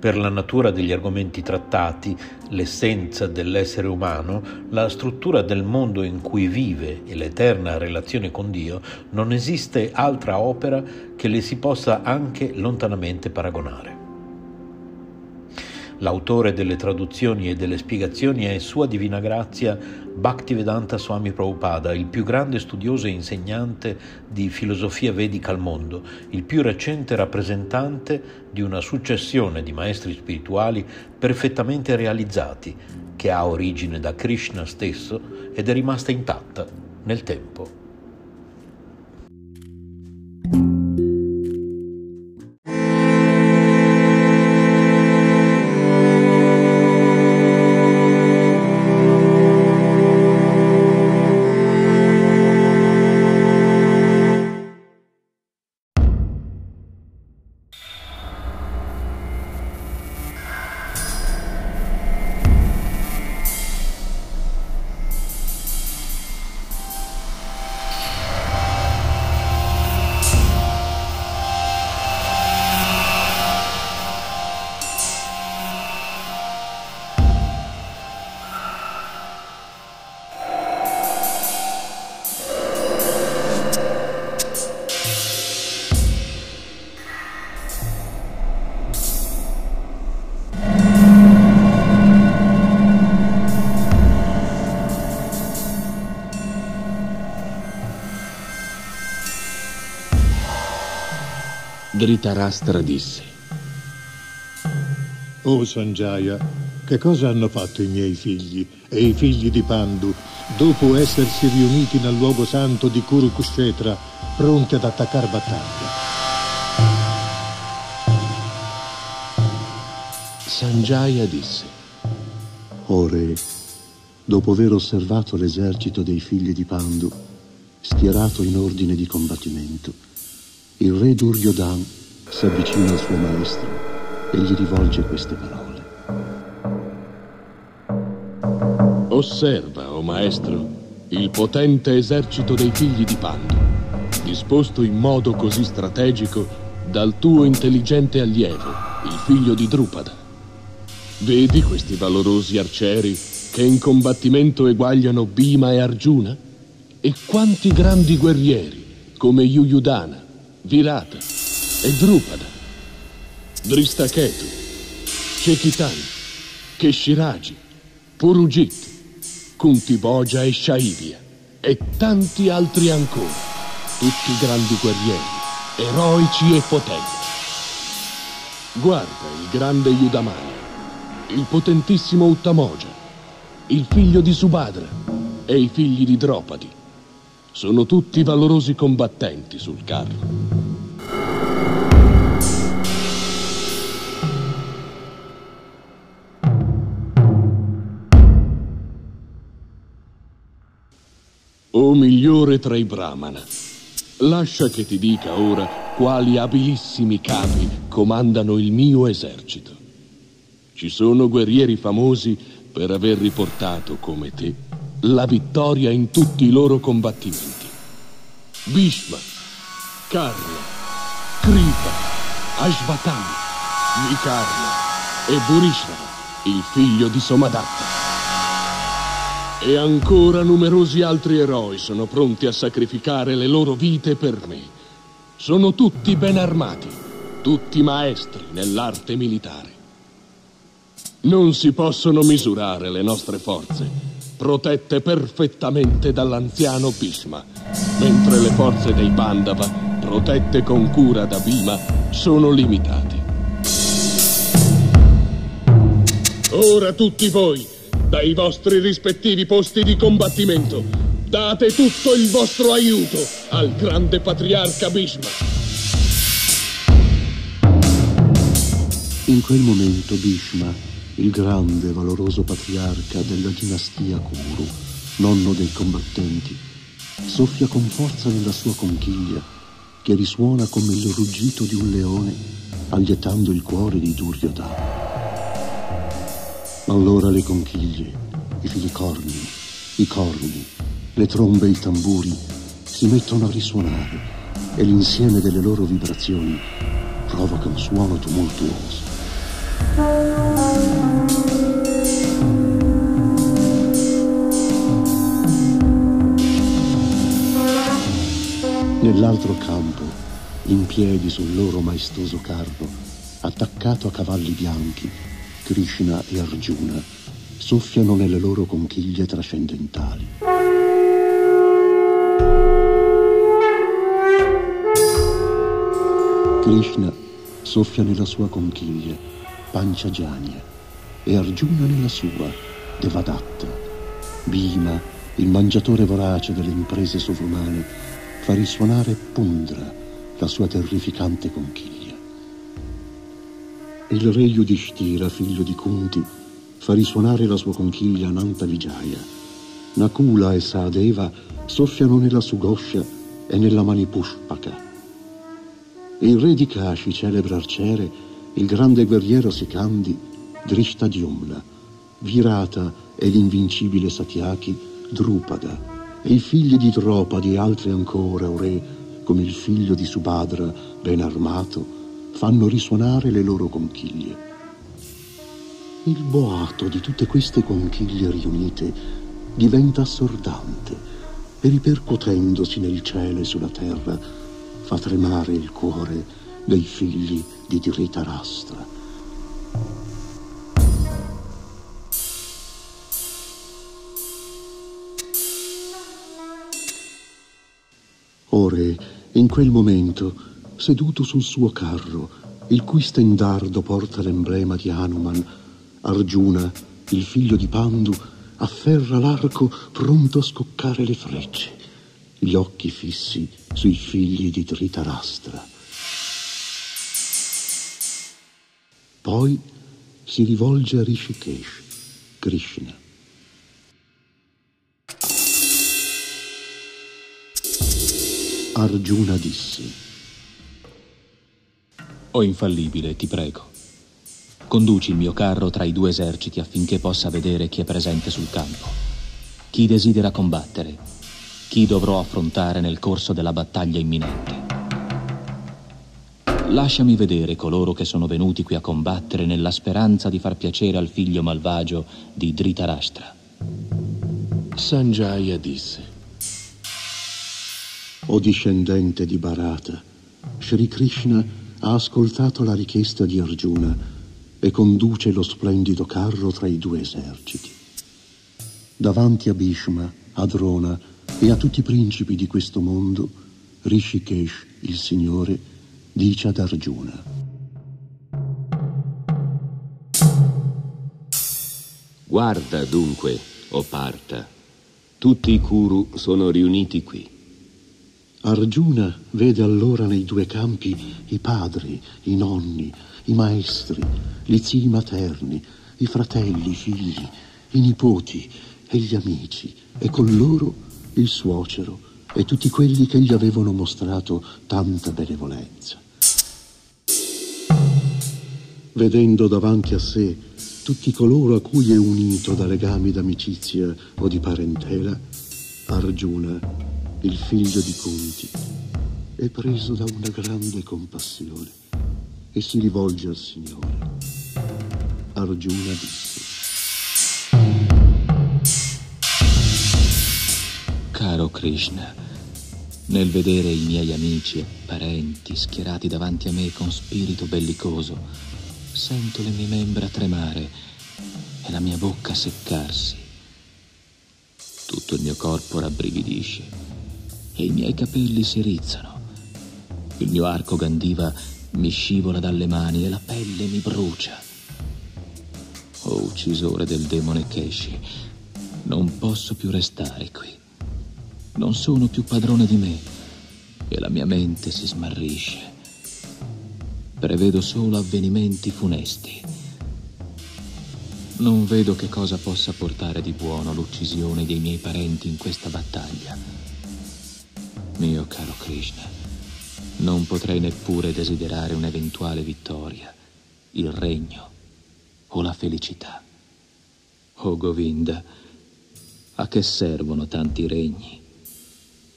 Per la natura degli argomenti trattati, l'essenza dell'essere umano, la struttura del mondo in cui vive e l'eterna relazione con Dio, non esiste altra opera che le si possa anche lontanamente paragonare. L'autore delle traduzioni e delle spiegazioni è Sua Divina Grazia Bhaktivedanta Swami Prabhupada, il più grande studioso e insegnante di filosofia vedica al mondo, il più recente rappresentante di una successione di maestri spirituali perfettamente realizzati, che ha origine da Krishna stesso ed è rimasta intatta nel tempo. Dhritarashtra disse O Sanjaya, che cosa hanno fatto i miei figli e i figli di Pandu dopo essersi riuniti nel luogo santo di Kurukshetra pronti ad attaccare battaglia? Sanjaya disse O re, dopo aver osservato l'esercito dei figli di Pandu, schierato in ordine di combattimento, il re Duryodhan si avvicina al suo maestro e gli rivolge queste parole. Osserva, o oh maestro, il potente esercito dei figli di Pandu, disposto in modo così strategico dal tuo intelligente allievo, il figlio di Drupada. Vedi questi valorosi arcieri che in combattimento eguagliano Bhima e Arjuna? E quanti grandi guerrieri, come Yuyudana, Virata. E Drupada, Dristaketu, Chekitan, Keshiraji, Purugit, Kuntiboja e Shaivia e tanti altri ancora, tutti grandi guerrieri, eroici e potenti. Guarda il grande Yudamaya, il potentissimo Uttamoja, il figlio di Subhadra e i figli di Dropadi. Sono tutti valorosi combattenti sul carro. O migliore tra i Brahmana, lascia che ti dica ora quali abilissimi capi comandano il mio esercito. Ci sono guerrieri famosi per aver riportato, come te, la vittoria in tutti i loro combattimenti. Bhishma, Karna, Kripa, Ashvatthama, Vikarna e Burishra, il figlio di Somadatta. E ancora numerosi altri eroi sono pronti a sacrificare le loro vite per me. Sono tutti ben armati, tutti maestri nell'arte militare. Non si possono misurare le nostre forze, protette perfettamente dall'anziano Bhishma, mentre le forze dei Pandava, protette con cura da Bhima, sono limitate. Ora tutti voi, dai vostri rispettivi posti di combattimento, date tutto il vostro aiuto al grande patriarca Bhishma. In quel momento Bhishma, il grande e valoroso patriarca della dinastia Kuru, nonno dei combattenti, soffia con forza nella sua conchiglia, che risuona come il ruggito di un leone, allietando il cuore di Duryodhana. Allora le conchiglie, i filicorni, i corni, le trombe e i tamburi si mettono a risuonare e l'insieme delle loro vibrazioni provoca un suono tumultuoso. Nell'altro campo, in piedi sul loro maestoso carro, attaccato a cavalli bianchi, Krishna e Arjuna soffiano nelle loro conchiglie trascendentali. Krishna soffia nella sua conchiglia, Panciagiania, e Arjuna nella sua, Devadatta. Bhima, il mangiatore vorace delle imprese sovrumane, fa risuonare Pundra, la sua terrificante conchiglia. Il re Yudhishthira, figlio di Kunti, fa risuonare la sua conchiglia Nanta Vijaya. Nakula e Saadeva soffiano nella Sugoscia e nella Manipushpaka. Il re di Kashi, celebre arciere, il grande guerriero Sikandi, Drishtadyumna, Virata e l'invincibile Satyaki, Drupada, e i figli di Dropadi e altri ancora, o re, come il figlio di Subhadra, ben armato, fanno risuonare le loro conchiglie. Il boato di tutte queste conchiglie riunite diventa assordante e ripercuotendosi nel cielo e sulla terra fa tremare il cuore dei figli di Dhritarashtra. Ore, in quel momento, seduto sul suo carro, il cui stendardo porta l'emblema di Hanuman, Arjuna, il figlio di Pandu, afferra l'arco pronto a scoccare le frecce gli occhi fissi sui figli di Dhritarashtra. Poi si rivolge a Rishikesh, Krishna. Arjuna disse: O infallibile, ti prego, conduci il mio carro tra i due eserciti affinché possa vedere chi è presente sul campo, chi desidera combattere chi dovrò affrontare nel corso della battaglia imminente. Lasciami vedere coloro che sono venuti qui a combattere nella speranza di far piacere al figlio malvagio di Dhritarashtra. Sanjaya disse: O discendente di Bharata, Sri Krishna ha ascoltato la richiesta di Arjuna e conduce lo splendido carro tra i due eserciti. Davanti a Bhishma, a Drona e a tutti i principi di questo mondo, Rishikesh, il Signore, dice ad Arjuna. Guarda dunque, o Parta, tutti i Kuru sono riuniti qui. Arjuna vede allora nei due campi i padri, i nonni, i maestri, gli zii materni, i fratelli, i figli, i nipoti e gli amici, e con loro il suocero e tutti quelli che gli avevano mostrato tanta benevolenza. Vedendo davanti a sé tutti coloro a cui è unito da legami d'amicizia o di parentela, Arjuna, il figlio di Kunti, è preso da una grande compassione e si rivolge al Signore. Arjuna disse, Caro Krishna, Nel vedere i miei amici e parenti schierati davanti a me con spirito bellicoso, sento le mie membra tremare e la mia bocca seccarsi. Tutto il mio corpo rabbrividisce e i miei capelli si rizzano. Il mio arco gandiva mi scivola dalle mani e la pelle mi brucia. Oh uccisore del demone Keshi, non posso più restare qui. Non sono più padrone di me e la mia mente si smarrisce. Prevedo solo avvenimenti funesti. Non vedo che cosa possa portare di buono l'uccisione dei miei parenti in questa battaglia. Mio caro Krishna, non potrei neppure desiderare un'eventuale vittoria, il regno o la felicità. Oh Govinda, a che servono tanti regni?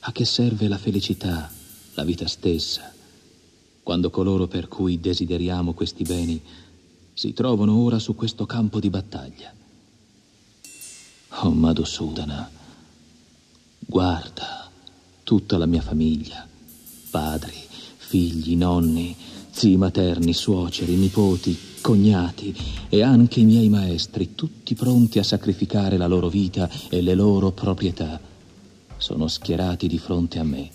A che serve la felicità, la vita stessa, quando coloro per cui desideriamo questi beni si trovano ora su questo campo di battaglia? Oh Madhusudana, guarda tutta la mia famiglia, padri, figli, nonni, zii materni, suoceri, nipoti, cognati e anche i miei maestri, tutti pronti a sacrificare la loro vita e le loro proprietà, sono schierati di fronte a me.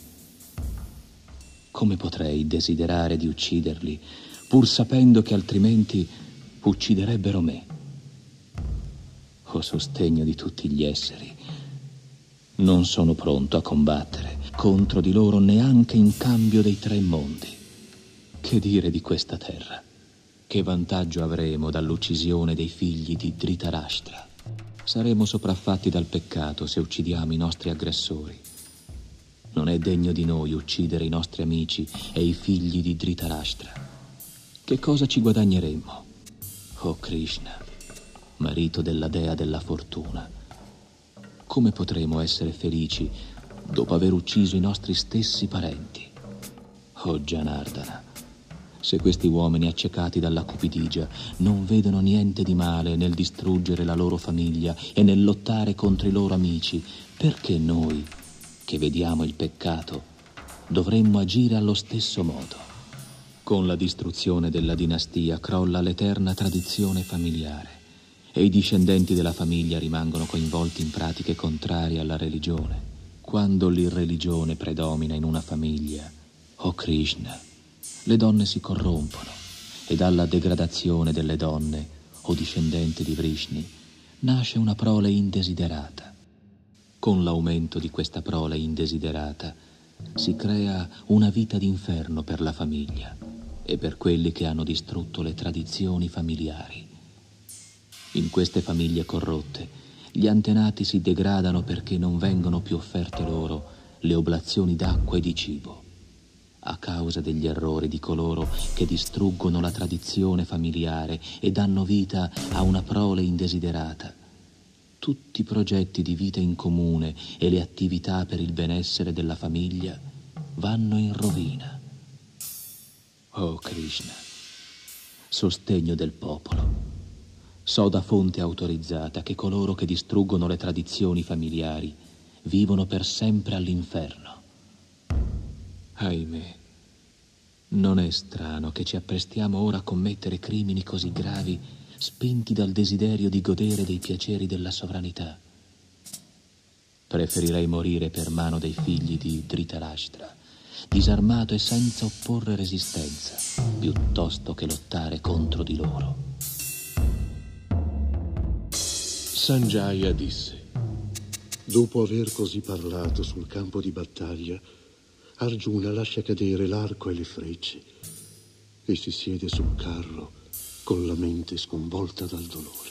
Come potrei desiderare di ucciderli, pur sapendo che altrimenti ucciderebbero me? O sostegno di tutti gli esseri, non sono pronto a combattere contro di loro neanche in cambio dei tre mondi. Che dire di questa terra? Che vantaggio avremo dall'uccisione dei figli di Dhritarashtra? Saremo sopraffatti dal peccato se uccidiamo i nostri aggressori. Non è degno di noi uccidere i nostri amici e i figli di Dhritarashtra. Che cosa ci guadagneremmo? Oh Krishna, marito della dea della fortuna, come potremo essere felici dopo aver ucciso i nostri stessi parenti? Oh Janardana, se questi uomini accecati dalla cupidigia non vedono niente di male nel distruggere la loro famiglia e nel lottare contro i loro amici, perché noi, che vediamo il peccato, dovremmo agire allo stesso modo? Con la distruzione della dinastia crolla l'eterna tradizione familiare e i discendenti della famiglia rimangono coinvolti in pratiche contrarie alla religione. Quando l'irreligione predomina in una famiglia, o oh Krishna, le donne si corrompono e dalla degradazione delle donne o discendenti di Vrishni nasce una prole indesiderata. Con l'aumento di questa prole indesiderata si crea una vita d'inferno per la famiglia e per quelli che hanno distrutto le tradizioni familiari. In queste famiglie corrotte gli antenati si degradano perché non vengono più offerte loro le oblazioni d'acqua e di cibo a causa degli errori di coloro che distruggono la tradizione familiare e danno vita a una prole indesiderata. Tutti i progetti di vita in comune e le attività per il benessere della famiglia vanno in rovina. Oh Krishna, sostegno del popolo. So da fonte autorizzata che coloro che distruggono le tradizioni familiari vivono per sempre all'inferno. Ahimè, non è strano che ci apprestiamo ora a commettere crimini così gravi, spinti dal desiderio di godere dei piaceri della sovranità. Preferirei morire per mano dei figli di Dhritarashtra, disarmato e senza opporre resistenza, piuttosto che lottare contro di loro. Sanjaya disse, dopo aver così parlato sul campo di battaglia, Arjuna lascia cadere l'arco e le frecce e si siede sul carro con la mente sconvolta dal dolore.